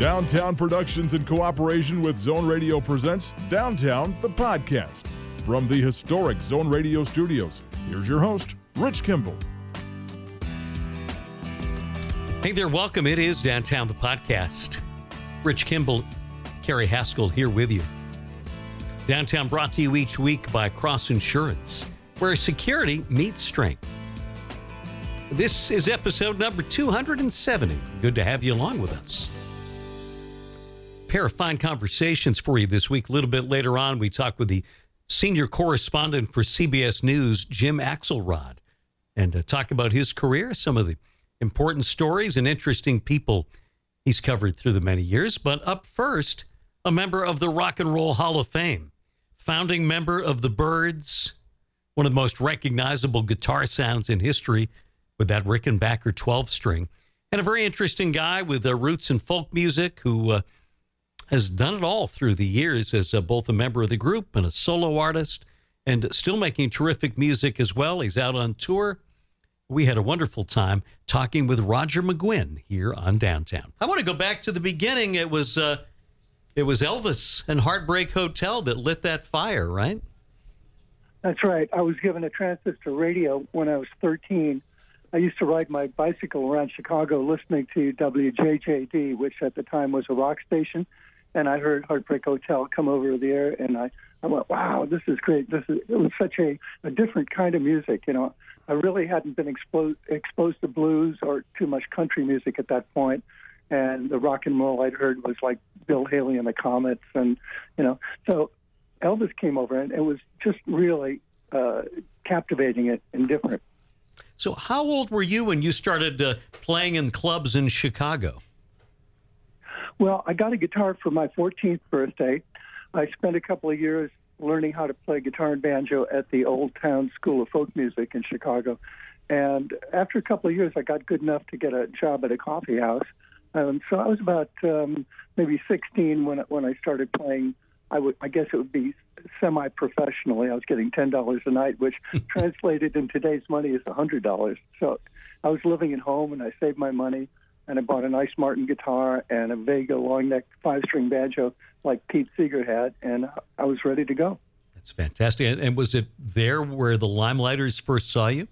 Downtown Productions in cooperation with Zone Radio presents Downtown the Podcast. From the historic Zone Radio studios, here's your host, Rich Kimball. Hey there, welcome. It is Downtown the Podcast. Rich Kimball, Carrie Haskell here with you. Downtown brought to you each week by Cross Insurance, where security meets strength. This is episode number 270. Good to have you along with us pair of fine conversations for you this week. A little bit later on, we talk with the senior correspondent for CBS News, Jim Axelrod, and uh, talk about his career, some of the important stories and interesting people he's covered through the many years. But up first, a member of the Rock and Roll Hall of Fame, founding member of the Byrds, one of the most recognizable guitar sounds in history with that Rickenbacker 12 string, and a very interesting guy with uh, roots in folk music who uh, has done it all through the years as uh, both a member of the group and a solo artist, and still making terrific music as well. He's out on tour. We had a wonderful time talking with Roger McGuinn here on Downtown. I want to go back to the beginning. It was uh, it was Elvis and Heartbreak Hotel that lit that fire, right? That's right. I was given a transistor radio when I was 13. I used to ride my bicycle around Chicago listening to WJJD, which at the time was a rock station and I heard Heartbreak Hotel come over the air, and I, I went, wow, this is great. This is it was such a, a different kind of music. You know, I really hadn't been exposed exposed to blues or too much country music at that point, and the rock and roll I'd heard was like Bill Haley and the Comets, and you know, so Elvis came over, and it was just really uh, captivating it and different. So, how old were you when you started uh, playing in clubs in Chicago? Well, I got a guitar for my 14th birthday. I spent a couple of years learning how to play guitar and banjo at the Old Town School of Folk Music in Chicago. And after a couple of years, I got good enough to get a job at a coffee house. Um, so I was about um, maybe 16 when when I started playing. I would, I guess it would be semi-professionally. I was getting ten dollars a night, which translated in today's money is a hundred dollars. So I was living at home, and I saved my money and I bought a nice Martin guitar and a Vega long neck five string banjo like Pete Seeger had, and I was ready to go. That's fantastic. And was it there where the Limeliters first saw you?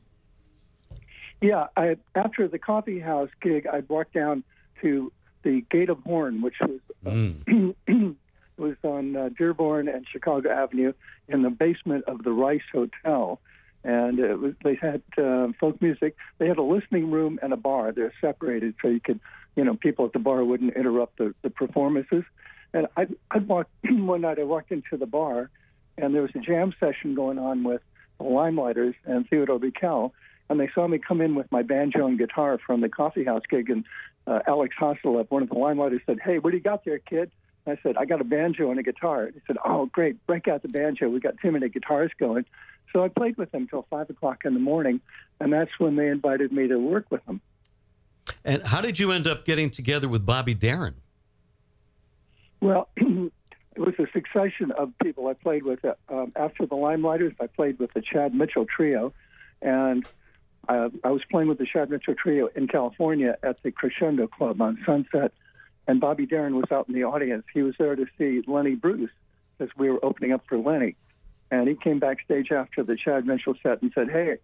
Yeah, I, after the coffee house gig, I walked down to the Gate of Horn, which was uh, mm. was on uh, Dearborn and Chicago Avenue in the basement of the Rice Hotel and it was they had uh, folk music. They had a listening room and a bar. They're separated so you could, you know, people at the bar wouldn't interrupt the, the performances. And I I walked one night. I walked into the bar, and there was a jam session going on with the Limeliters and Theodore Bikel. And they saw me come in with my banjo and guitar from the coffee house gig, and uh, Alex Hassilev, one of the Limeliters, said, "Hey, what do you got there, kid?" I said, "I got a banjo and a guitar." He said, "Oh, great! Break out the banjo. We got too many guitars going." So I played with them till five o'clock in the morning, and that's when they invited me to work with them. And how did you end up getting together with Bobby Darin? Well, it was a succession of people I played with. Um, after the Limeliters, I played with the Chad Mitchell Trio, and uh, I was playing with the Chad Mitchell Trio in California at the Crescendo Club on Sunset, and Bobby Darin was out in the audience. He was there to see Lenny Bruce as we were opening up for Lenny. And he came backstage after the Chad Mitchell set and said, Hey,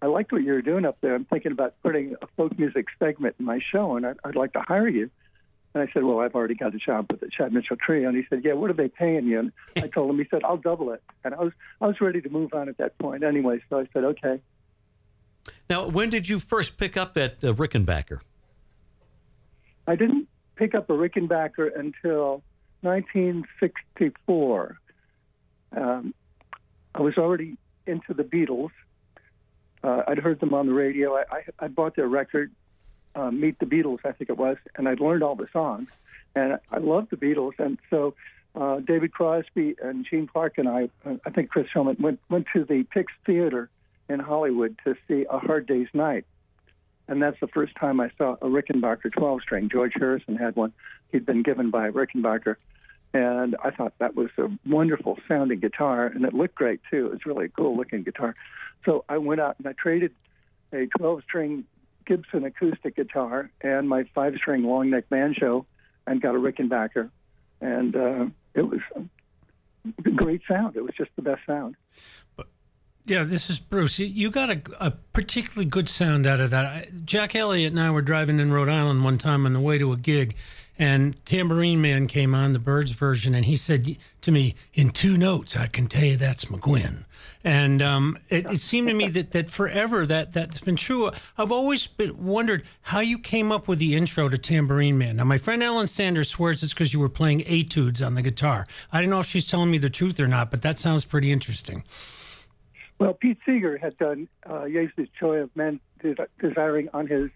I liked what you were doing up there. I'm thinking about putting a folk music segment in my show, and I'd, I'd like to hire you. And I said, Well, I've already got a job with the Chad Mitchell Trio. And he said, Yeah, what are they paying you? And I told him, He said, I'll double it. And I was I was ready to move on at that point anyway. So I said, Okay. Now, when did you first pick up that uh, Rickenbacker? I didn't pick up a Rickenbacker until 1964. Um, I was already into the Beatles. Uh, I'd heard them on the radio. I, I, I bought their record, uh, Meet the Beatles, I think it was, and I'd learned all the songs. And I loved the Beatles. And so uh, David Crosby and Gene Clark and I, uh, I think Chris Hillman, went, went to the Pix Theater in Hollywood to see A Hard Day's Night. And that's the first time I saw a Rickenbacker 12 string. George Harrison had one. He'd been given by Rickenbacker. And I thought that was a wonderful sounding guitar, and it looked great too. It was really a cool looking guitar. So I went out and I traded a 12 string Gibson acoustic guitar and my five string long neck banjo and got a Rickenbacker, and uh, it was a great sound. It was just the best sound. But- Yeah, this is Bruce. You got a, a, particularly good sound out of that. Jack Elliott and I were driving in Rhode Island one time on the way to a gig, and Tambourine Man came on the Byrds version, and he said to me, "In two notes, I can tell you that's McGuinn." And um, it, it, seemed to me that, that forever that that's been true. I've always been, wondered how you came up with the intro to Tambourine Man. Now, my friend Ellen Sanders swears it's because you were playing etudes on the guitar. I don't know if she's telling me the truth or not, but that sounds pretty interesting. Well, Pete Seeger had done uh, Jesus' Joy of Men Desiring on his,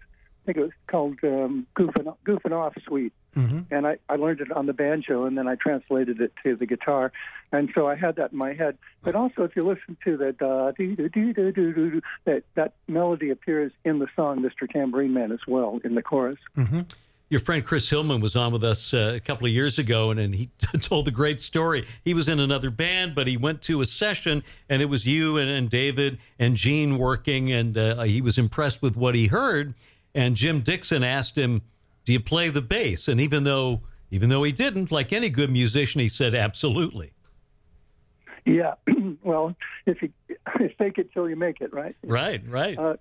think it was called um, Goofing, Goofing Off Suite. Mm-hmm. And I, I learned it on the banjo and then I translated it to the guitar. And so I had that in my head. But also, if you listen to the da dee doo dee doo doo doo, that that melody appears in the song "Mr. Tambourine Man" as well in the chorus. Mm-hmm your friend Chris Hillman was on with us uh, a couple of years ago, and, and he told the great story. He was in another band, but he went to a session, and it was you and, and David and Gene working, and uh, he was impressed with what he heard. And Jim Dixon asked him, "Do you play the bass?" And even though even though he didn't, like any good musician, he said, "Absolutely." Yeah, well, if you fake it till you make it, right? Right, right, uh,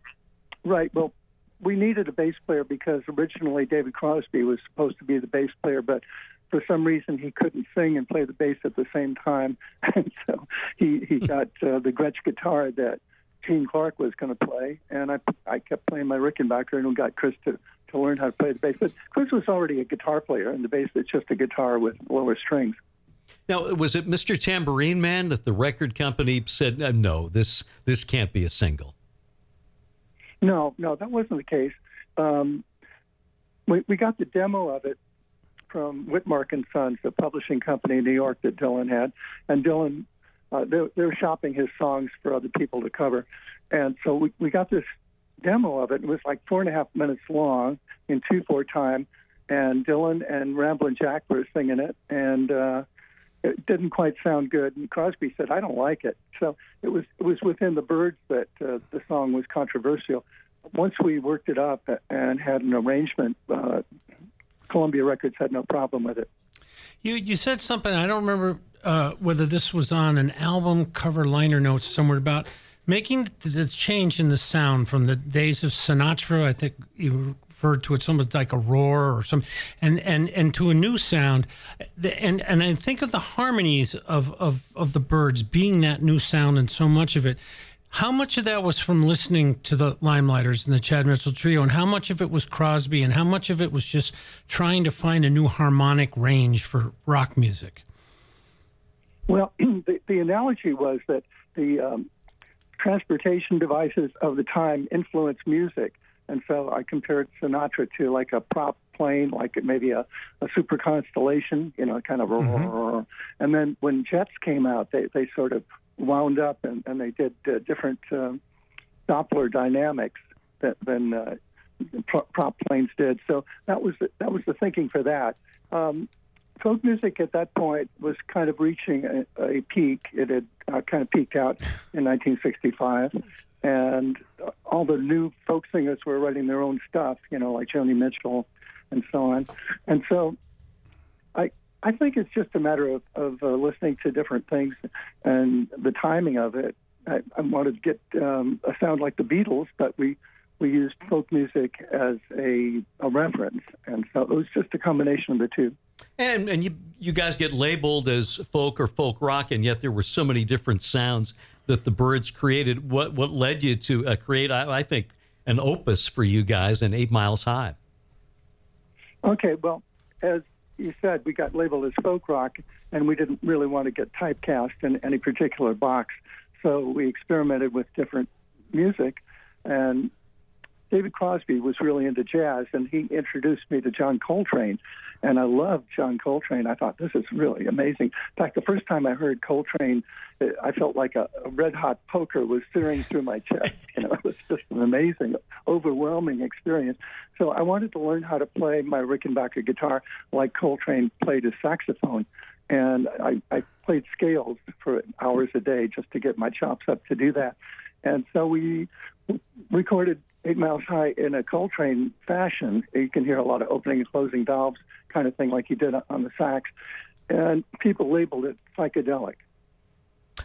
right. Well, we needed a bass player because originally David Crosby was supposed to be the bass player, but for some reason he couldn't sing and play the bass at the same time, and so he he got uh, the Gretsch guitar that Gene Clark was going to play, and I I kept playing my Rickenbacker and got Chris to to learn how to play the bass. But Chris was already a guitar player, and the bass is just a guitar with lower strings. Now, was it Mr. Tambourine Man that the record company said, "No, this this can't be a single"? No, no, that wasn't the case. Um, we, we got the demo of it from Witmark and Sons, the publishing company in New York that Dylan had, and Dylan uh, they, they were shopping his songs for other people to cover, and so we, we got this demo of it. It was like four and a half minutes long in two four time, and Dylan and Ramblin' Jack were singing it, and uh, it didn't quite sound good. And Crosby said, "I don't like it." So it was it was within the Byrds that uh, the song was controversial. Once we worked it up and had an arrangement, uh, Columbia Records had no problem with it. You you said something I don't remember uh, whether this was on an album cover liner notes somewhere about making the change in the sound from the days of Sinatra. I think you referred to it almost like a roar or some, and and and to a new sound, and and I think of the harmonies of of of the Byrds being that new sound and so much of it. How much of that was from listening to the Limeliters and the Chad Mitchell Trio, and how much of it was Crosby, and how much of it was just trying to find a new harmonic range for rock music? Well, the, the analogy was that the um, transportation devices of the time influenced music. And so I compared Sinatra to like a prop plane, like maybe a, a super constellation, you know, kind of. Mm-hmm. And then when jets came out, they, they sort of wound up and, and they did uh, different um, Doppler dynamics that, than uh, prop planes did. So that was the, that was the thinking for that. Um, folk music at that point was kind of reaching a, a peak. It had uh, kind of peaked out in 1965, and all the new folk singers were writing their own stuff, you know, like Joni Mitchell and so on. And so I I think it's just a matter of, of uh, listening to different things and the timing of it. I, I wanted to get um, a sound like the Beatles, but we we used folk music as a, a reference, and so it was just a combination of the two. And and you you guys get labeled as folk or folk rock, and yet there were so many different sounds that the Byrds created. What what led you to uh, create? I, I, think an opus for you guys and Eight Miles High. Okay, well, as you said, we got labeled as folk rock, and we didn't really want to get typecast in any particular box, so we experimented with different music, and David Crosby was really into jazz, and he introduced me to John Coltrane. And I loved John Coltrane. I thought this is really amazing. In fact, the first time I heard Coltrane, uh, I felt like a, a red hot poker was searing through my chest. You know, it was just an amazing, overwhelming experience. So I wanted to learn how to play my Rickenbacker guitar like Coltrane played his saxophone. And I, I played scales for hours a day just to get my chops up to do that. And so we recorded Eight Miles High in a Coltrane fashion. You can hear a lot of opening and closing valves, kind of thing, like he did on the sax. And people labeled it psychedelic.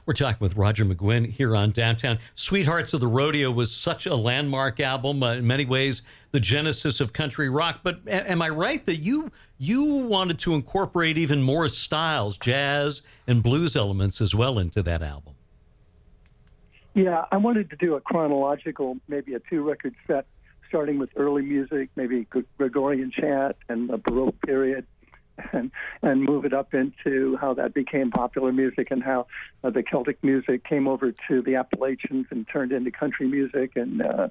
We're talking with Roger McGuinn here on Downtown. Sweethearts of the Rodeo was such a landmark album, uh, in many ways, the genesis of country rock. But a- am I right that you you wanted to incorporate even more styles, jazz and blues elements as well into that album? Yeah, I wanted to do a chronological, maybe a two record set, starting with early music, maybe Gregorian chant and the Baroque period, and and move it up into how that became popular music and how uh, the Celtic music came over to the Appalachians and turned into country music. And uh,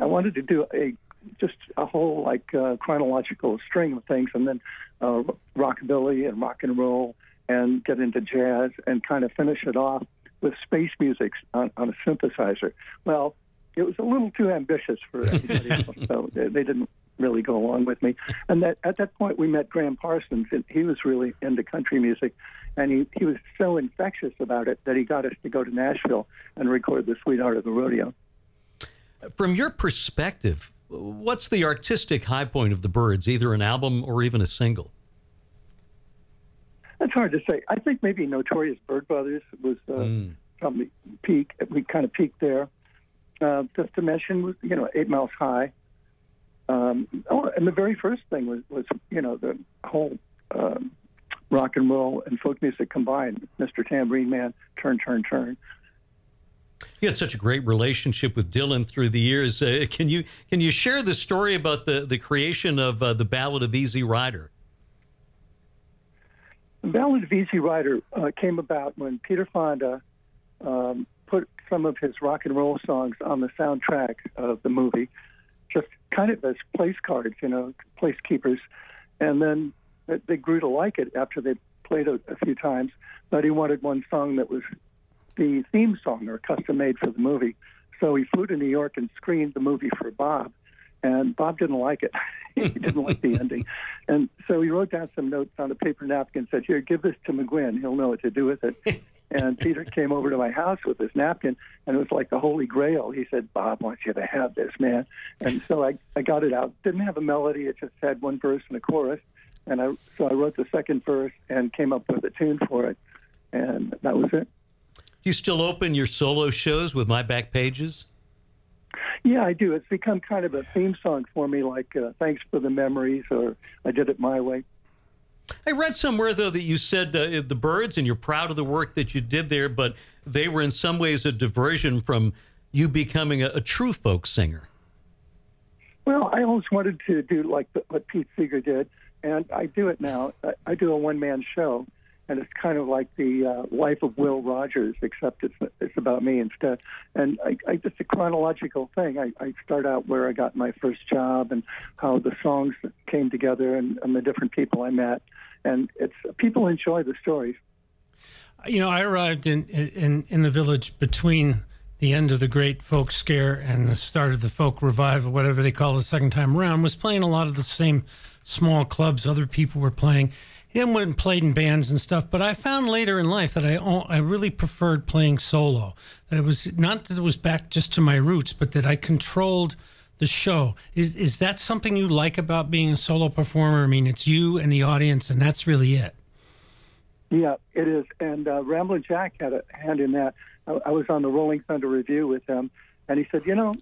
I wanted to do a just a whole like uh, chronological string of things, and then uh, rockabilly and rock and roll, and get into jazz, and kind of finish it off with space music on, on a synthesizer. Well, it was a little too ambitious for anybody else, so they, they didn't really go along with me. And that at that point, we met Gram Parsons, and he was really into country music, and he he was so infectious about it that he got us to go to Nashville and record the Sweetheart of the Rodeo. From your perspective, what's the artistic high point of the Byrds, either an album or even a single? It's hard to say. I think maybe Notorious Byrd Brothers was uh, mm. probably peak. We kind of peaked there. Uh, just to mention, was you know, Eight Miles High. Um, oh, and the very first thing was, was you know, the whole um, rock and roll and folk music combined. Mr. Tambourine Man, Turn, Turn, Turn. You had such a great relationship with Dylan through the years. Uh, can you can you share the story about the the creation of uh, the Ballad of Easy Rider? The Ballad of Easy Rider uh, came about when Peter Fonda um, put some of his rock and roll songs on the soundtrack of the movie just kind of as place cards, you know, place keepers. And then they grew to like it after they played it a few times. But he wanted one song that was the theme song or custom made for the movie. So he flew to New York and screened the movie for Bob. And Bob didn't like it. he didn't like the ending. And so he wrote down some notes on a paper napkin and said, Here, give this to McGuinn. He'll know what to do with it. And Peter came over to my house with this napkin, and it was like the holy grail. He said, Bob wants you to have this, man. And so I, I got it out. Didn't have a melody, it just had one verse and a chorus. And I, so I wrote the second verse and came up with a tune for it. And that was it. Do you still open your solo shows with My Back Pages? Yeah, I do. It's become kind of a theme song for me, like uh, "Thanks for the Memories" or "I Did It My Way." I read somewhere though that you said uh, the Byrds, and you're proud of the work that you did there, but they were in some ways a diversion from you becoming a, a true folk singer. Well, I always wanted to do like the, what Pete Seeger did, and I do it now. I, I do a one man show, and it's kind of like the uh, life of Will Rogers, except it's it's about me instead. And I, I just a chronological thing. I, I start out where I got my first job and how the songs came together and, and the different people I met, and it's people enjoy the stories. You know, I arrived in in in the village between the end of the great folk scare and the start of the folk revival, whatever they call the second time around, was playing a lot of the same small clubs other people were playing and went and played in bands and stuff. But I found later in life that I I really preferred playing solo. That it was not that it was back just to my roots, but that I controlled the show. Is is that something you like about being a solo performer? I mean, it's you and the audience, and that's really it. Yeah, it is. And uh, Ramblin' Jack had a hand in that. I, I was on the Rolling Thunder Revue with him, and he said, you know,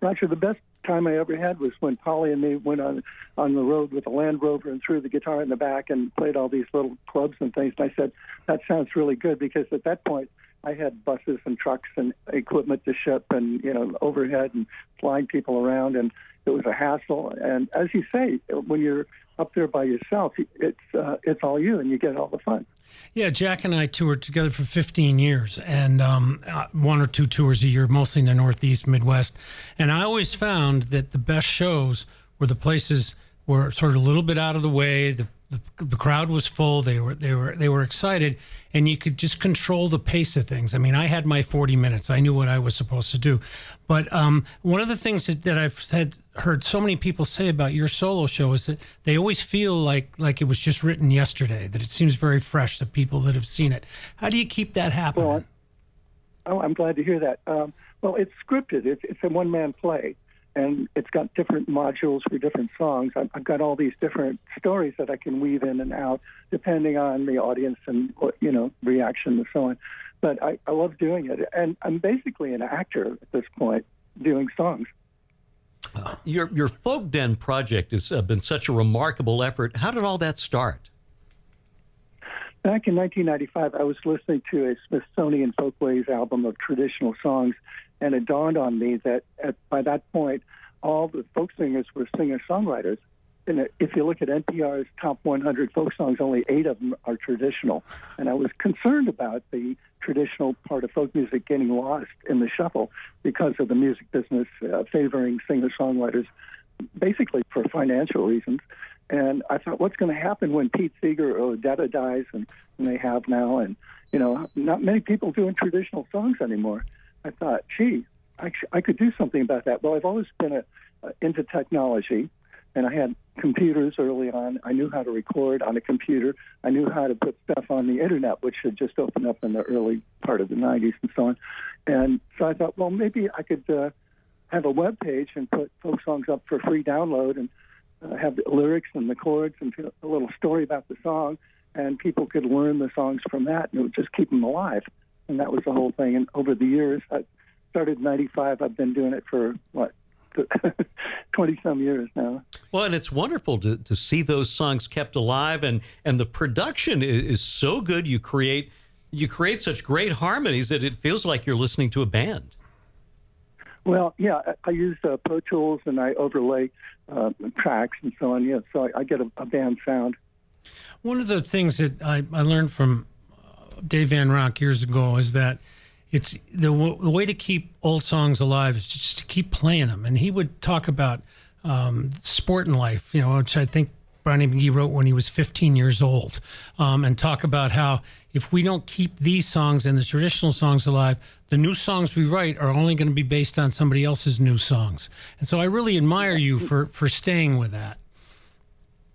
Roger, the best time I ever had was when Polly and me went on on the road with a Land Rover and threw the guitar in the back and played all these little clubs and things. And I said, that sounds really good because at that point I had buses and trucks and equipment to ship and you know overhead and flying people around and it was a hassle. And as you say, when you're up there by yourself, it's uh, it's all you, and you get all the fun. Yeah, Jack and I toured together for 15 years, and um, uh, one or two tours a year, mostly in the Northeast, Midwest. And I always found that the best shows were the places were sort of a little bit out of the way. The the, the crowd was full. They were they were they were excited, and you could just control the pace of things. I mean, I had my forty minutes. I knew what I was supposed to do. But um, one of the things that, that I've had heard so many people say about your solo show is that they always feel like like it was just written yesterday. That it seems very fresh to people that have seen it. How do you keep that happening? Well, oh, I'm glad to hear that. Um, Well, it's scripted. It's it's a one man play, and it's got different modules for different songs. I've, I've got all these different stories that I can weave in and out depending on the audience and you know reaction and so on. But I, I love doing it, and I'm basically an actor at this point doing songs. Your your folk den project has uh, been such a remarkable effort. How did all that start? Back in 1995, I was listening to a Smithsonian Folkways album of traditional songs, and it dawned on me that at, by that point, all the folk singers were singer songwriters. And if you look at NPR's top 100 folk songs, only eight of them are traditional. And I was concerned about the traditional part of folk music getting lost in the shuffle because of the music business uh, favoring singer songwriters, basically for financial reasons. And I thought, what's going to happen when Pete Seeger or Odetta dies, and, and they have now, and you know, not many people doing traditional songs anymore. I thought, gee, I, I could do something about that. Well, I've always been a, uh, into technology, and I had computers early on. I knew how to record on a computer. I knew how to put stuff on the internet, which had just opened up in the early part of the 90s and so on. And so I thought, well, maybe I could uh, have a web page and put folk songs up for free download and uh, have the lyrics and the chords and a little story about the song, and people could learn the songs from that, and it would just keep them alive. And that was the whole thing. And over the years, I started in '95. I've been doing it for what 20 some years now. Well, and it's wonderful to, to see those songs kept alive and, and the production is, is, so good. You create, you create such great harmonies that it feels like you're listening to a band. Well, yeah, I, I use uh, Pro Tools and I overlay uh, tracks and so on. Yeah, so I, I get a, a, band sound. One of the things that I, I learned from Dave Van Ronk years ago is that it's the, w- the way to keep old songs alive is just to keep playing them. And he would talk about um, Sportin' Life, you know, which I think Brownie McGhee wrote when he was 15 years old, um, and talk about how if we don't keep these songs and the traditional songs alive, the new songs we write are only going to be based on somebody else's new songs. And so I really admire you for, for staying with that.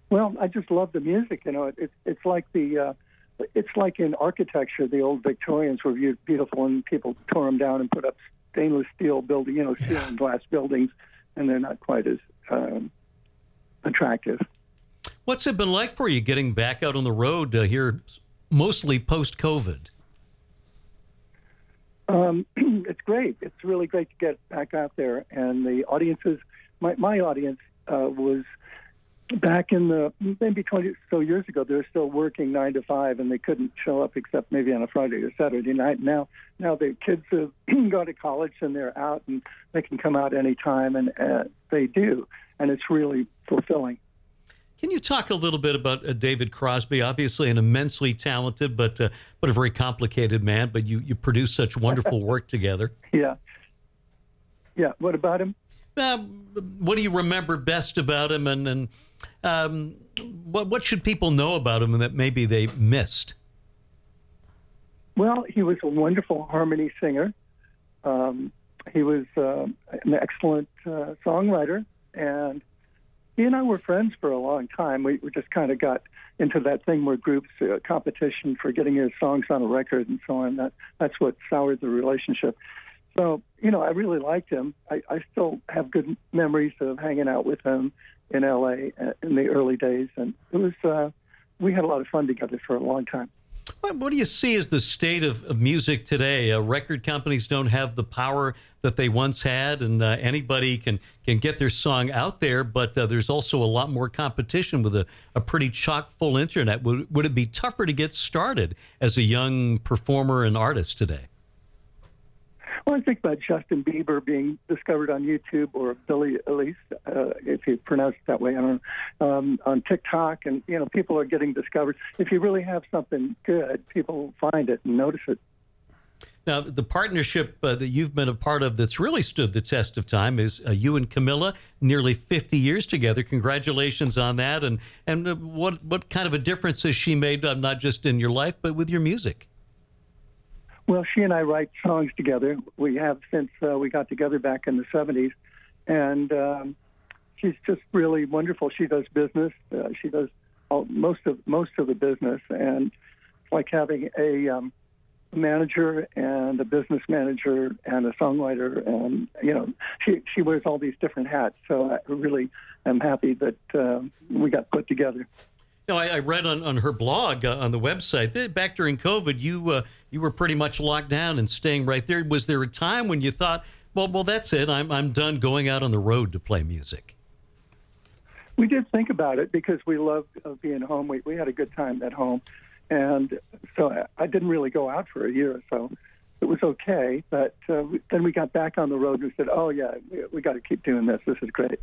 Well, I just love the music. You know, it's it's like the uh, it's like in architecture. The old Victorians were viewed beautiful, and people tore them down and put up stainless steel building, you know, steel yeah. and glass buildings, and they're not quite as um, attractive. What's it been like for you getting back out on the road uh, here, mostly post COVID? Um, it's great. It's really great to get back out there, and the audiences. My my audience uh, was back in the maybe 20 so years ago they were still working nine to five and they couldn't show up except maybe on a friday or saturday night now now the kids have gone to college and they're out and they can come out anytime and uh, they do and it's really fulfilling can you talk a little bit about uh, David Crosby? Obviously, an immensely talented, but uh, but a very complicated man. But you you produce such wonderful work together. Yeah, yeah. What about him? Uh, what do you remember best about him, and and um, what what should people know about him that maybe they missed? Well, he was a wonderful harmony singer. Um, he was uh, an excellent uh, songwriter, and he and I were friends for a long time. We, we just kind of got into that thing where groups uh, competition for getting his songs on a record and so on. That that's what soured the relationship. So you know, I really liked him. I, I still have good memories of hanging out with him in L.A. Uh, in the early days, and it was uh, we had a lot of fun together for a long time. What do you see as the state of, of music today? Uh, record companies don't have the power that they once had, and uh, anybody can, can get their song out there, but uh, there's also a lot more competition with a, a pretty chock full internet. Would, would it be tougher to get started as a young performer and artist today? Well, I think about Justin Bieber being discovered on YouTube or Billie Eilish, uh, if you pronounce it that way, I don't know, um, on TikTok, and you know, people are getting discovered. If you really have something good, people find it and notice it. Now, the partnership uh, that you've been a part of that's really stood the test of time is uh, you and Camilla, nearly 50 years together. Congratulations on that. And, and uh, what, what kind of a difference has she made, uh, not just in your life, but with your music? Well, she and I write songs together. We have since uh, we got together back in the 70s. And um, she's just really wonderful. She does business. Uh, she does all, most of most of the business, and it's like having a um, manager and a business manager and a songwriter, and you know, she she wears all these different hats. So I really am happy that uh, we got put together. No, I, I read on, on her blog uh, on the website that back during COVID, you uh, you were pretty much locked down and staying right there. Was there a time when you thought, well, well, that's it. I'm I'm done going out on the road to play music. We did think about it because we loved uh, being home. We we had a good time at home, and so I didn't really go out for a year or so. It was okay, but uh, then we got back on the road and we said, "Oh yeah, we, we got to keep doing this. This is great."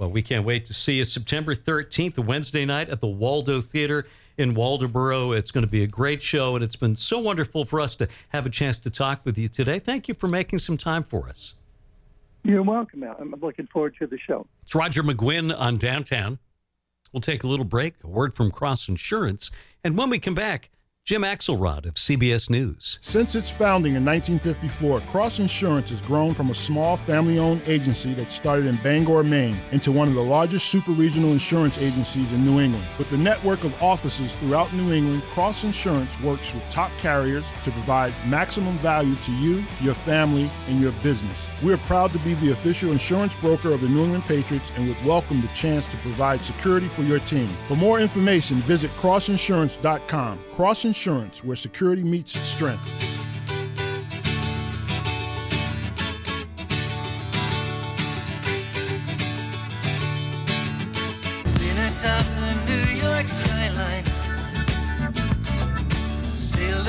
Well, we can't wait to see you September 13th, Wednesday night at the Waldo Theater in Waldoboro. It's going to be a great show, and it's been so wonderful for us to have a chance to talk with you today. Thank you for making some time for us. You're welcome, Al. I'm looking forward to the show. It's Roger McGuinn on Downtown. We'll take a little break, a word from Cross Insurance, and when we come back, Jim Axelrod of CBS News. Since its founding in 1954, Cross Insurance has grown from a small family owned agency that started in Bangor, Maine, into one of the largest super regional insurance agencies in New England. With a network of offices throughout New England, Cross Insurance works with top carriers to provide maximum value to you, your family, and your business. We are proud to be the official insurance broker of the New England Patriots and would welcome the chance to provide security for your team. For more information, visit crossinsurance.com. Cross Insurance, where security meets strength.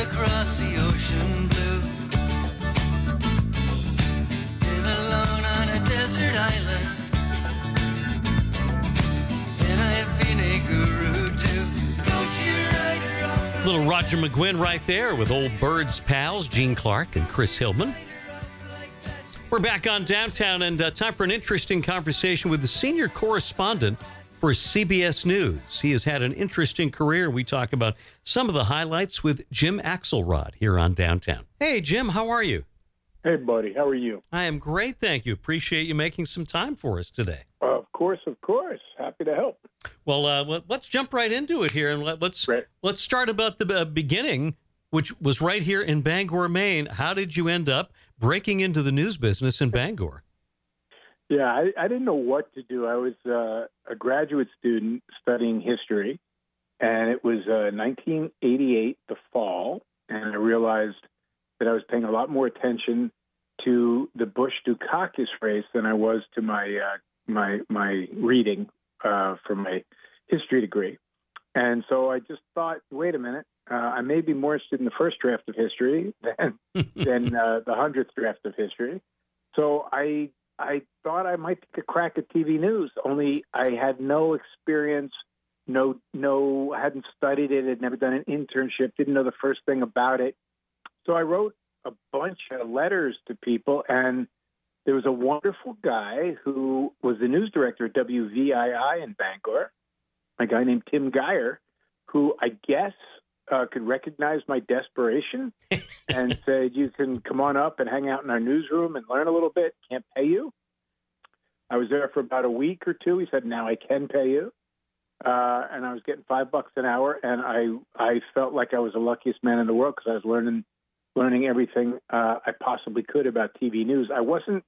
Across the ocean blue. Little Roger McGuinn right there with old Byrds pals, Gene Clark and Chris Hillman. We're back on downtown and uh, time for an interesting conversation with the senior correspondent for CBS News. He has had an interesting career. We talk about some of the highlights with Jim Axelrod here on downtown. Hey, Jim, how are you? Hey, buddy, how are you? I am great, thank you. Appreciate you making some time for us today. Uh, of course, of course. Happy to help. Well, uh, let- let's jump right into it here, and let, let's Right. let's start about the uh, beginning, which was right here in Bangor, Maine. How did you end up breaking into the news business in Bangor? Yeah, I, I didn't know what to do. I was uh, a graduate student studying history, and it was uh, 1988, the fall, and I realized that I was paying a lot more attention to the Bush Dukakis race than I was to my uh, my my reading uh, for my history degree. And so I just thought, wait a minute, uh, I may be more interested in the first draft of history than than uh, the hundredth draft of history. So I I thought I might take a crack at TV news. Only I had no experience, no no, I hadn't studied it, had never done an internship, didn't know the first thing about it. So I wrote a bunch of letters to people, and there was a wonderful guy who was the news director at WVII in Bangor, a guy named Tim Geyer, who I guess uh, could recognize my desperation and said, "You can come on up and hang out in our newsroom and learn a little bit. Can't pay you." I was there for about a week or two. He said, "Now I can pay you," uh, and I was getting five bucks an hour, and I I felt like I was the luckiest man in the world because I was learning learning everything uh, I possibly could about TV news. I wasn't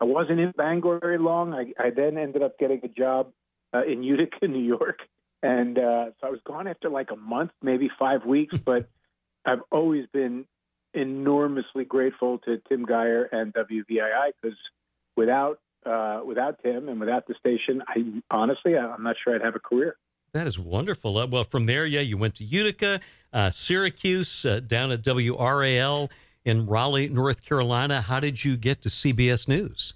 I wasn't in Bangor very long. I, I then ended up getting a job uh, in Utica, New York, and uh, so I was gone after like a month, maybe five weeks. But I've always been enormously grateful to Tim Geyer and WVII because without uh, without Tim and without the station, I honestly I'm not sure I'd have a career. That is wonderful. Uh, well, from there, yeah, you went to Utica, uh, Syracuse, uh, down at WRAL in Raleigh, North Carolina. How did you get to CBS News?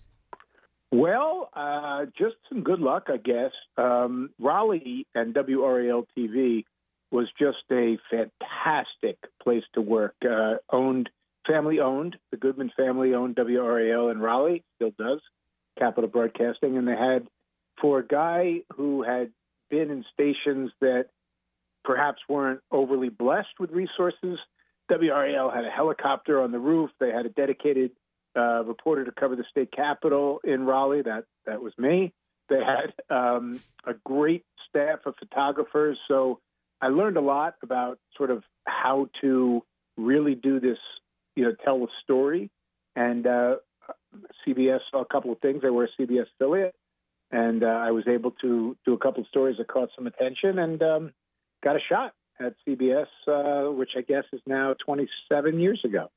Well, uh, just some good luck, I guess. Um, Raleigh and WRAL TV was just a fantastic place to work. Uh, owned, family owned. The Goodmon family owned WRAL in Raleigh, still does. Capitol Broadcasting, and they had for a guy who had been in stations that perhaps weren't overly blessed with resources. WRAL had a helicopter on the roof. They had a dedicated uh, reporter to cover the state capitol in Raleigh. That that was me. They had um, a great staff of photographers. So I learned a lot about sort of how to really do this, you know, tell a story. And uh, CBS saw a couple of things. They were a CBS affiliate, and uh, I was able to do a couple of stories that caught some attention and um, got a shot at CBS, uh, which I guess is now 27 years ago.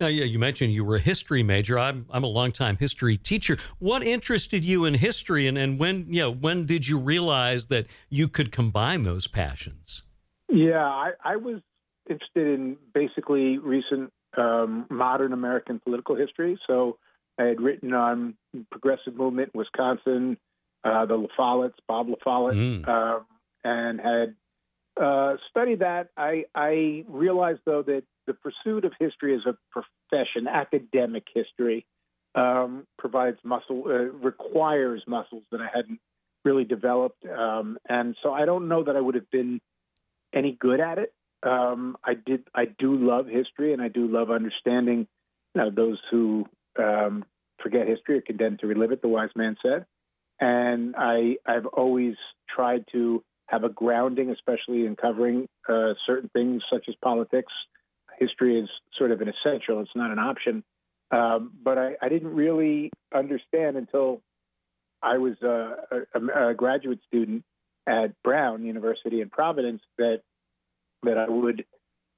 Now, yeah, you mentioned you were a history major. I'm I'm a longtime history teacher. What interested you in history, and, and when you know, when did you realize that you could combine those passions? Yeah, I, I was interested in basically recent um, modern American political history. So I had written on progressive movement in Wisconsin, uh, the La Follettes, Bob La Follette, Mm. um, and had uh, studied that. I, I realized, though, that the pursuit of history as a profession, academic history, um, provides muscle, uh, requires muscles that I hadn't really developed. Um, and so I don't know that I would have been any good at it. Um, I did. I do love history, and I do love understanding you know, those who um, forget history are condemned to relive it. The wise man said, and I I've always tried to have a grounding, especially in covering uh, certain things such as politics. History is sort of an essential; it's not an option. Um, but I, I didn't really understand until I was uh, a, a graduate student at Brown University in Providence that that I would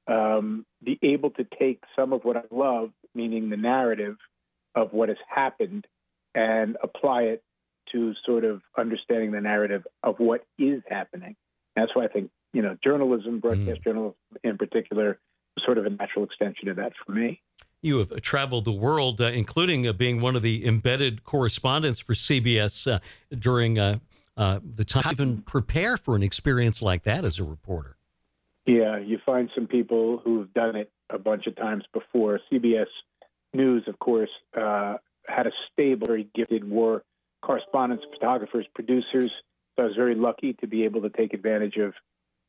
um, be able to take some of what I love, meaning the narrative of what has happened, and apply it to sort of understanding the narrative of what is happening. That's why I think you know journalism, broadcast journalism in particular, sort of a natural extension of that for me. You have traveled the world, uh, including uh, being one of the embedded correspondents for CBS uh, during uh, uh, the time. Even prepare for an experience like that as a reporter. Yeah, you find some people who've done it a bunch of times before. CBS News, of course, uh, had a stable, very gifted war correspondents, photographers, producers. So I was very lucky to be able to take advantage of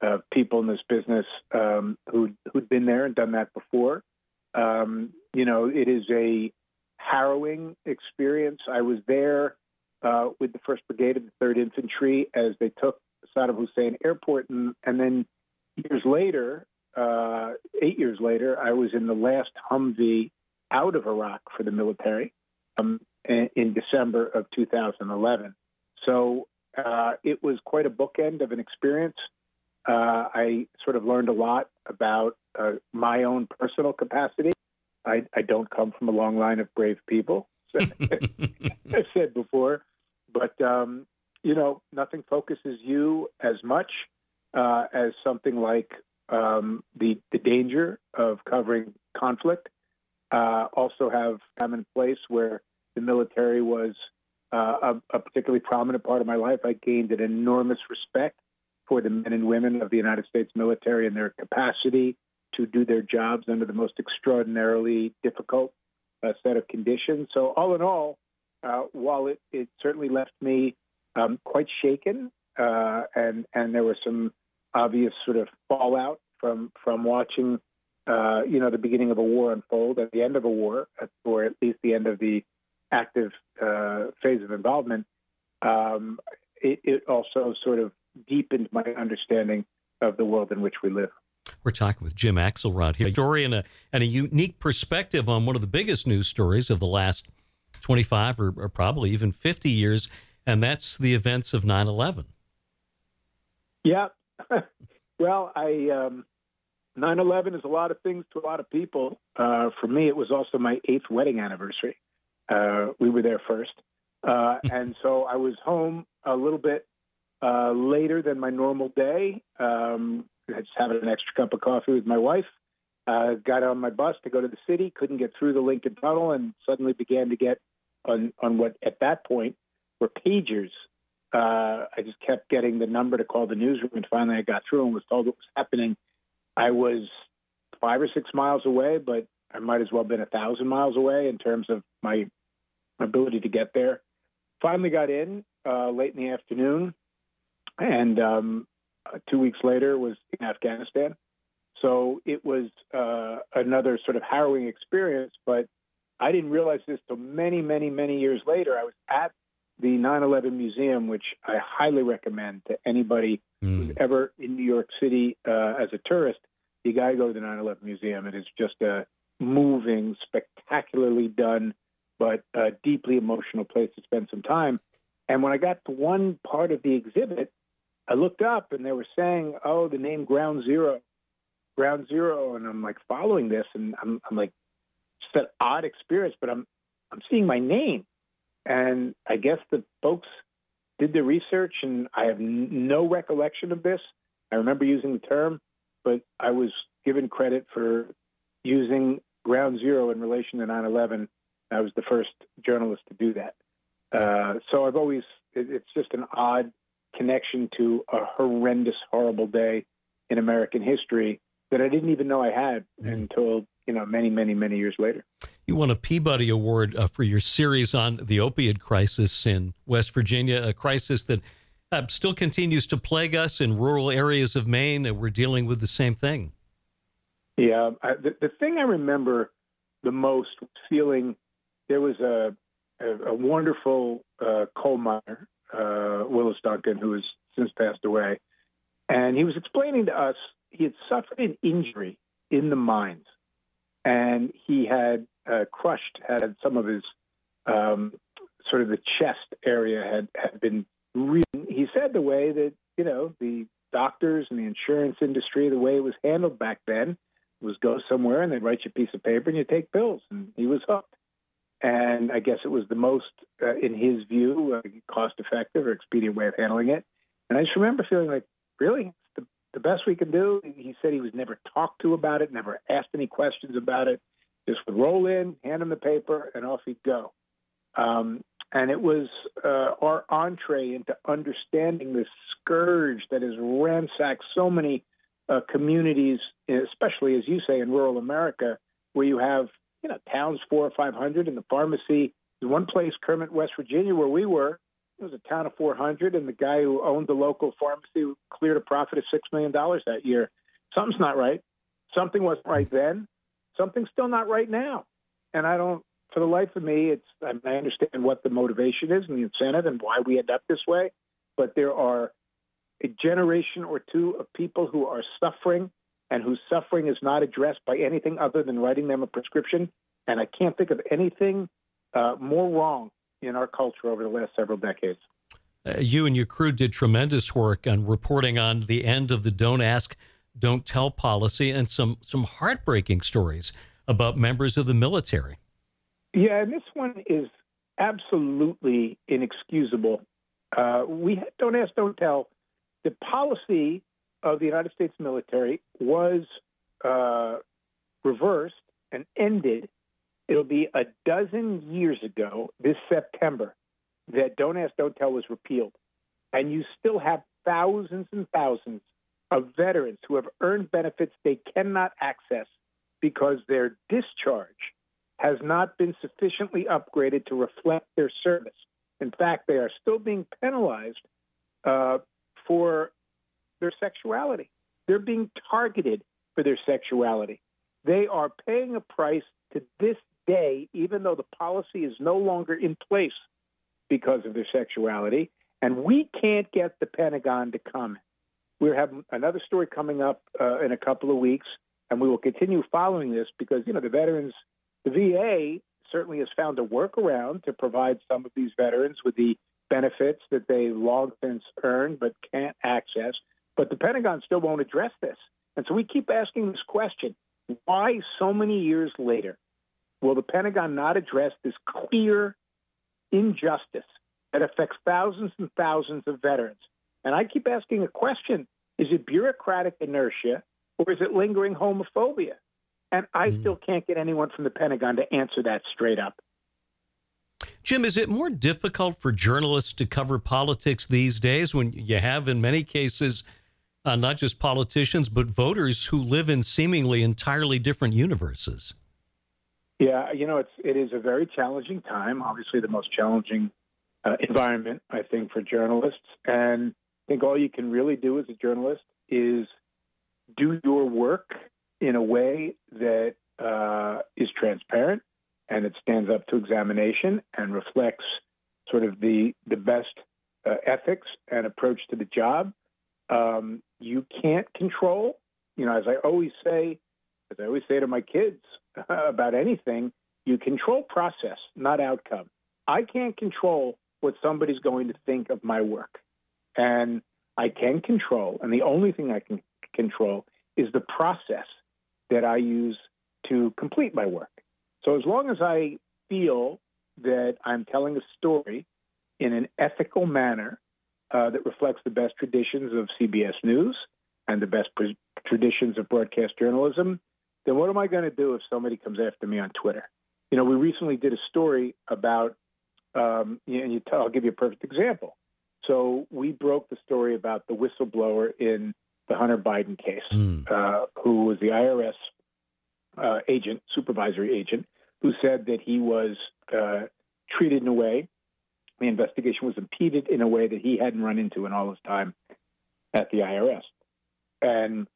uh, people in this business um, who'd, who'd been there and done that before. Um, you know, it is a harrowing experience. I was there uh, with the First Brigade of the Third Infantry as they took Saddam Hussein Airport, and, and then years later, uh, eight years later, I was in the last Humvee out of Iraq for the military um, in, December of 2011. So uh, it was quite a bookend of an experience. Uh, I sort of learned a lot about uh, my own personal capacity. I, I don't come from a long line of brave people, as I've said before, but um, you know, nothing focuses you as much uh, as something like um, the the danger of covering conflict. Uh, also, have come in place where the military was uh, a, a particularly prominent part of my life. I gained an enormous respect for the men and women of the United States military and their capacity to do their jobs under the most extraordinarily difficult uh, set of conditions. So, all in all, uh, while it, it certainly left me um, quite shaken, uh, and and there was some obvious sort of fallout from from watching, uh, you know, the beginning of a war unfold at the end of a war, or at least the end of the active uh, phase of involvement. Um, it, it also sort of deepened my understanding of the world in which we live. We're talking with Jim Axelrod here, a story and a, and a unique perspective on one of the biggest news stories of the last 25 or, or probably even 50 years, and that's the events of 9 11. Yeah. well, I um, 9/11 is a lot of things to a lot of people. Uh, for me, it was also my eighth wedding anniversary. Uh, we were there first, uh, and so I was home a little bit uh, later than my normal day. Um, I just having an extra cup of coffee with my wife. Uh, got on my bus to go to the city. Couldn't get through the Lincoln Tunnel, and suddenly began to get on on what at that point were pagers uh, I just kept getting the number to call the newsroom, and finally I got through and was told what was happening. I was five or six miles away, but I might as well have been a thousand miles away in terms of my ability to get there. Finally got in uh, late in the afternoon, and um, uh, two weeks later was in Afghanistan. So it was uh, another sort of harrowing experience, but I didn't realize this till many, many, many years later. I was at the 9/11 Museum, which I highly recommend to anybody who's ever in New York City uh, as a tourist. you got to go to the 9/11 Museum. It is just a moving, spectacularly done, but a deeply emotional place to spend some time. And when I got to one part of the exhibit, I looked up and they were saying, "Oh, the name Ground Zero, Ground Zero. and I'm like following this, and I'm, I'm like, it's that odd experience, but I'm I'm seeing my name, and I guess the folks did the research, and I have n- no recollection of this. I remember using the term, but I was given credit for using Ground Zero in relation to 9/11. I was the first journalist to do that. Uh, so I've always it, it's just an odd connection to a horrendous, horrible day in American history that I didn't even know I had until you know many, many, many years later. You won a Peabody Award uh, for your series on the opioid crisis in West Virginia, a crisis that uh, still continues to plague us in rural areas of Maine. and We're dealing with the same thing. Yeah, I, the, the thing I remember the most feeling there was a a, a wonderful uh, coal miner, uh, Willis Duncan, who has since passed away, and he was explaining to us he had suffered an injury in the mines, and he had uh, crushed had some of his um, sort of the chest area had had been. Re- he said the way that you know the doctors and the insurance industry, the way it was handled back then, was go somewhere and they'd write you a piece of paper and you take pills, and he was hooked. And I guess it was the most, uh, in his view, uh, cost effective or expedient way of handling it. And I just remember feeling like, really, it's the, the best we can do. He said he was never talked to about it, never asked any questions about it. Just would roll in, hand him the paper, and off he'd go. Um, and it was uh, our entree into understanding this scourge that has ransacked so many uh, communities, especially as you say in rural America, where you have you know towns four or five hundred, and the pharmacy. There's one place, Kermit, West Virginia, where we were. It was a town of 400, and the guy who owned the local pharmacy cleared a profit of six million dollars that year. Something's not right. Something wasn't right then. Something's still not right now. And I don't, for the life of me, it's I, I understand what the motivation is and the incentive and why we end up this way. But there are a generation or two of people who are suffering and whose suffering is not addressed by anything other than writing them a prescription. And I can't think of anything uh, more wrong in our culture over the last several decades. Uh, you and your crew did tremendous work on reporting on the end of the "Don't Ask, Don't Tell" policy, and some some heartbreaking stories about members of the military. Yeah, and this one is absolutely inexcusable. Uh, we don't ask, don't tell. The policy of the United States military was uh, reversed and ended. It'll be a dozen years ago this September that Don't Ask, Don't Tell was repealed. And you still have thousands and thousands of veterans who have earned benefits they cannot access because their discharge has not been sufficiently upgraded to reflect their service. In fact, they are still being penalized uh, for their sexuality. They're being targeted for their sexuality. They are paying a price to this day, even though the policy is no longer in place because of their sexuality. And we can't get the Pentagon to comment. We have another story coming up uh, in a couple of weeks, and we will continue following this because, you know, the veterans, the VA certainly has found a workaround to provide some of these veterans with the benefits that they long since earned but can't access. But the Pentagon still won't address this. And so we keep asking this question why so many years later will the Pentagon not address this clear injustice that affects thousands and thousands of veterans? And I keep asking a question is it bureaucratic inertia or is it lingering homophobia? And I mm. still can't get anyone from the Pentagon to answer that straight up. Jim, is it more difficult for journalists to cover politics these days when you have, in many cases, uh, not just politicians, but voters who live in seemingly entirely different universes? Yeah, you know, it's it is a very challenging time. Obviously, the most challenging uh, environment, I think, for journalists. And I think all you can really do as a journalist is do your work in a way that uh, is transparent and it stands up to examination and reflects sort of the the best uh, ethics and approach to the job. Um, you can't control you know, as I always say, as I always say to my kids about anything, you control process, not outcome. I can't control what somebody's going to think of my work. And I can control, and the only thing I can control is the process that I use to complete my work. So as long as I feel that I'm telling a story in an ethical manner uh, that reflects the best traditions of CBS News and the best pre- traditions of broadcast journalism, then what am I going to do if somebody comes after me on Twitter? You know, we recently did a story about, um, and tell, I'll give you a perfect example. So we broke the story about the whistleblower in the Hunter Biden case, Mm. uh, who was the IRS uh, agent, supervisory agent, who said that he was uh, treated in a way, the investigation was impeded in a way that he hadn't run into in all his time at the IRS. And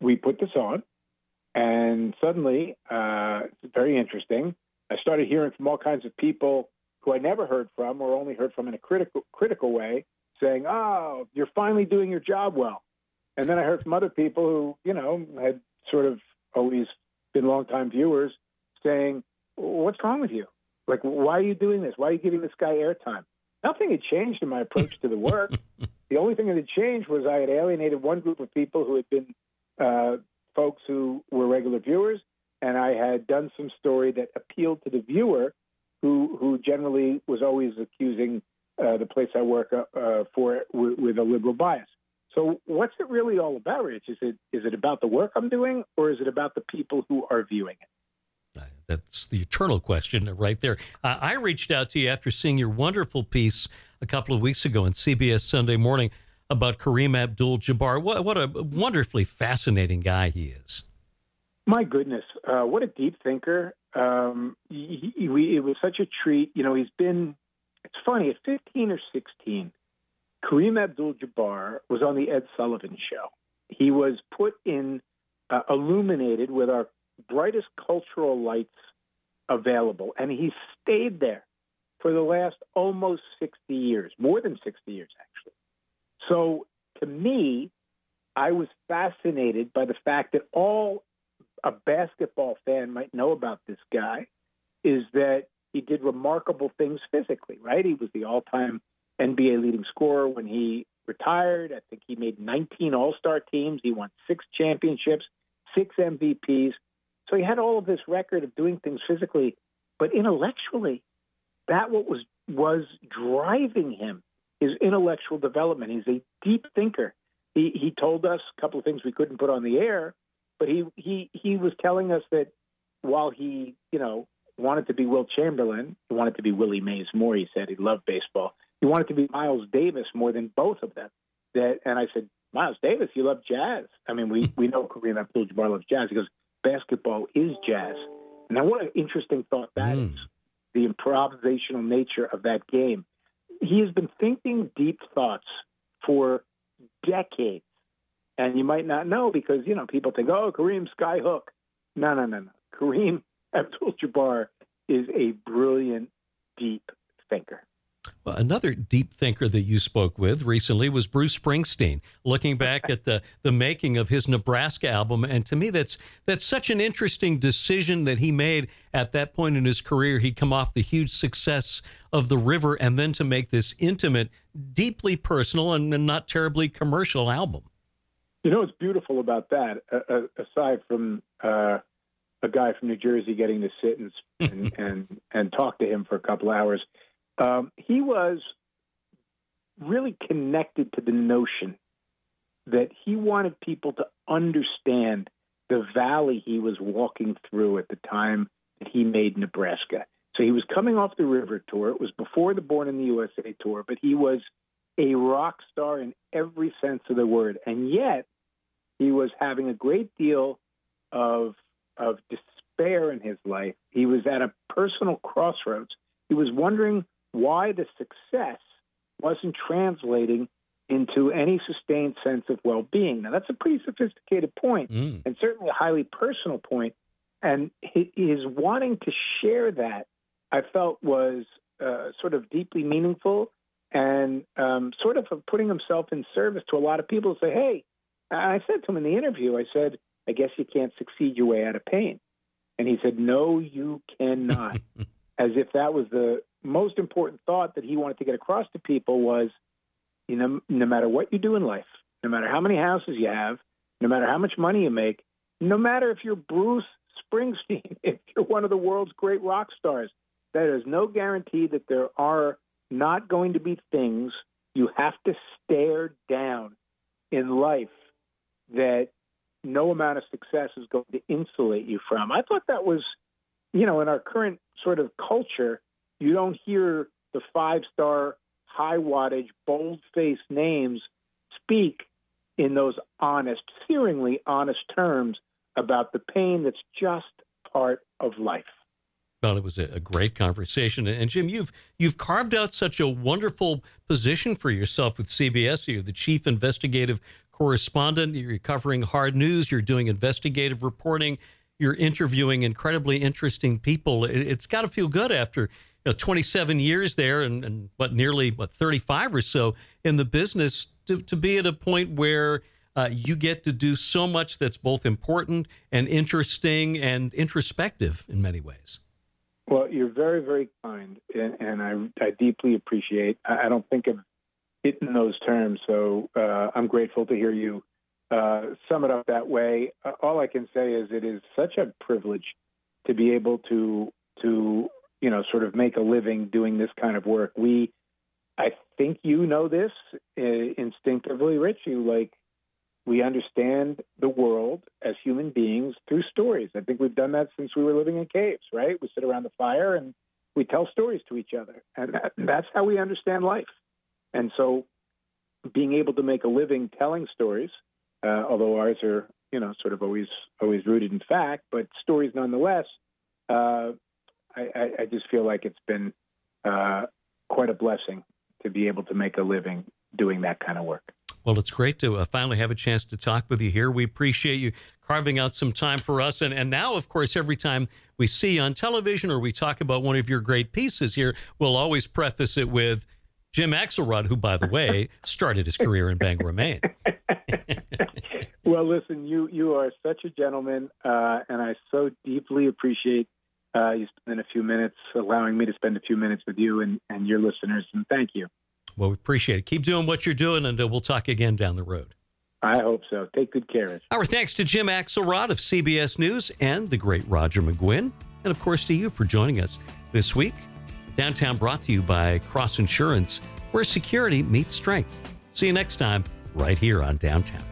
we put this on, and suddenly, uh, very interesting. I started hearing from all kinds of people who I never heard from or only heard from in a critical critical way, saying, "Oh, you're finally doing your job well." And then I heard from other people who, you know, had sort of always been longtime viewers saying, "What's wrong with you? Like, why are you doing this? Why are you giving this guy airtime?" Nothing had changed in my approach to the work. the only thing that had changed was I had alienated one group of people who had been uh, folks who were regular viewers, and I had done some story that appealed to the viewer, who who generally was always accusing uh, the place I work uh, uh, for with, with a liberal bias. So, what's it really all about, Rich? Is it is it about the work I'm doing, or is it about the people who are viewing it? That's the eternal question right there. Uh, I reached out to you after seeing your wonderful piece a couple of weeks ago on CBS Sunday Morning about Kareem Abdul-Jabbar. What, what a wonderfully fascinating guy he is. My goodness, uh, what a deep thinker! Um, he, he, we, it was such a treat. You know, he's been. It's funny at 15 or 16, Kareem Abdul-Jabbar was on the Ed Sullivan Show. He was put in, uh, illuminated with our brightest cultural lights available, and he stayed there for the last almost 60 years, more than 60 years actually. So to me, I was fascinated by the fact that all a basketball fan might know about this guy is that he did remarkable things physically, right? He was the all time NBA leading scorer when he retired. I think he made 19 All Star teams. He won six championships, six MVPs. So he had all of this record of doing things physically, but intellectually, that what was was driving him his intellectual development. He's a deep thinker. He he told us a couple of things we couldn't put on the air, but he he he was telling us that while he you know wanted to be Wilt Chamberlain, he wanted to be Willie Mays more. He said he loved baseball. He wanted to be Miles Davis more than both of them. That and I said, Miles Davis, you love jazz. I mean, we we know Kareem Abdul-Jabbar loves jazz. He goes, basketball is jazz. Now, what an interesting thought that is. Mm. The improvisational nature of that game. He has been thinking deep thoughts for decades. And you might not know because, you know, people think, oh, Kareem Skyhook. No, no, no, no. Kareem Abdul Jabbar is a brilliant, deep thinker. Another deep thinker that you spoke with recently was Bruce Springsteen, looking back at the, the making of his Nebraska album. And to me, that's that's such an interesting decision that he made at that point in his career. He'd come off the huge success of The River and then to make this intimate, deeply personal, and, and not terribly commercial album. You know what's beautiful about that, uh, uh, aside from uh, a guy from New Jersey getting to sit and and, and and talk to him for a couple hours, um, he was really connected to the notion that he wanted people to understand the valley he was walking through at the time that he made Nebraska. So he was coming off the River Tour. It was before the Born in the USA Tour, but he was a rock star in every sense of the word. And yet, he was having a great deal of of despair in his life. He was at a personal crossroads. He was wondering why the success wasn't translating into any sustained sense of well-being. Now that's a pretty sophisticated point Mm. and certainly a highly personal point. And hi- his wanting to share that, I felt was uh, sort of deeply meaningful and um, sort of putting himself in service to a lot of people to say, hey, I said to him in the interview, I said, I guess you can't succeed your way out of pain. And he said, No, you cannot. As if that was the most important thought that he wanted to get across to people was, you know, no matter what you do in life, no matter how many houses you have, no matter how much money you make, no matter if you're Bruce Springsteen, if you're one of the world's great rock stars, there is no guarantee that there are not going to be things you have to stare down in life that no amount of success is going to insulate you from. I thought that was, you know, in our current sort of culture, you don't hear the five star, high wattage, bold faced names speak in those honest, searingly honest terms about the pain that's just part of life. Well, it was a, great conversation, and Jim, you've you've carved out such a wonderful position for yourself with CBS. You're the chief investigative correspondent. You're covering hard news. You're doing investigative reporting. You're interviewing incredibly interesting people. It, has got to feel good after know, 27 years there and, and what nearly what 35 or so in the business to, to be at a point where uh, you get to do so much that's both important and interesting and introspective in many ways. Well, you're very, very kind, and, and I, I, deeply appreciate. I, I, don't think of it in those terms, so uh, I'm grateful to hear you uh, sum it up that way. Uh, all I can say is it is such a privilege to be able to to you know sort of make a living doing this kind of work. We, I think you know this uh, instinctively, Rich. You like we understand the world as human beings through stories. I think we've done that since we were living in caves, right? We sit around the fire and we tell stories to each other, and that, that's how we understand life. And so, being able to make a living telling stories, uh, although ours are, you know, sort of always always rooted in fact, but stories nonetheless. Uh, I, I, just feel like it's been uh, quite a blessing to be able to make a living doing that kind of work. Well, it's great to uh, finally have a chance to talk with you here. We appreciate you carving out some time for us. And, and now, of course, every time we see you on television or we talk about one of your great pieces here, we'll always preface it with Jim Axelrod, who, by the way, started his career in Bangor, Maine. well, listen, you you are such a gentleman, uh, and I so deeply appreciate uh, you spending a few minutes, allowing me to spend a few minutes with you and, and your listeners. And thank you. Well, we appreciate it. Keep doing what you're doing, and uh, we'll talk again down the road. I hope so. Take good care. Our thanks to Jim Axelrod of CBS News and the great Roger McGuinn, and of course to you for joining us this week. Downtown brought to you by Cross Insurance, where security meets strength. See you next time, right here on Downtown.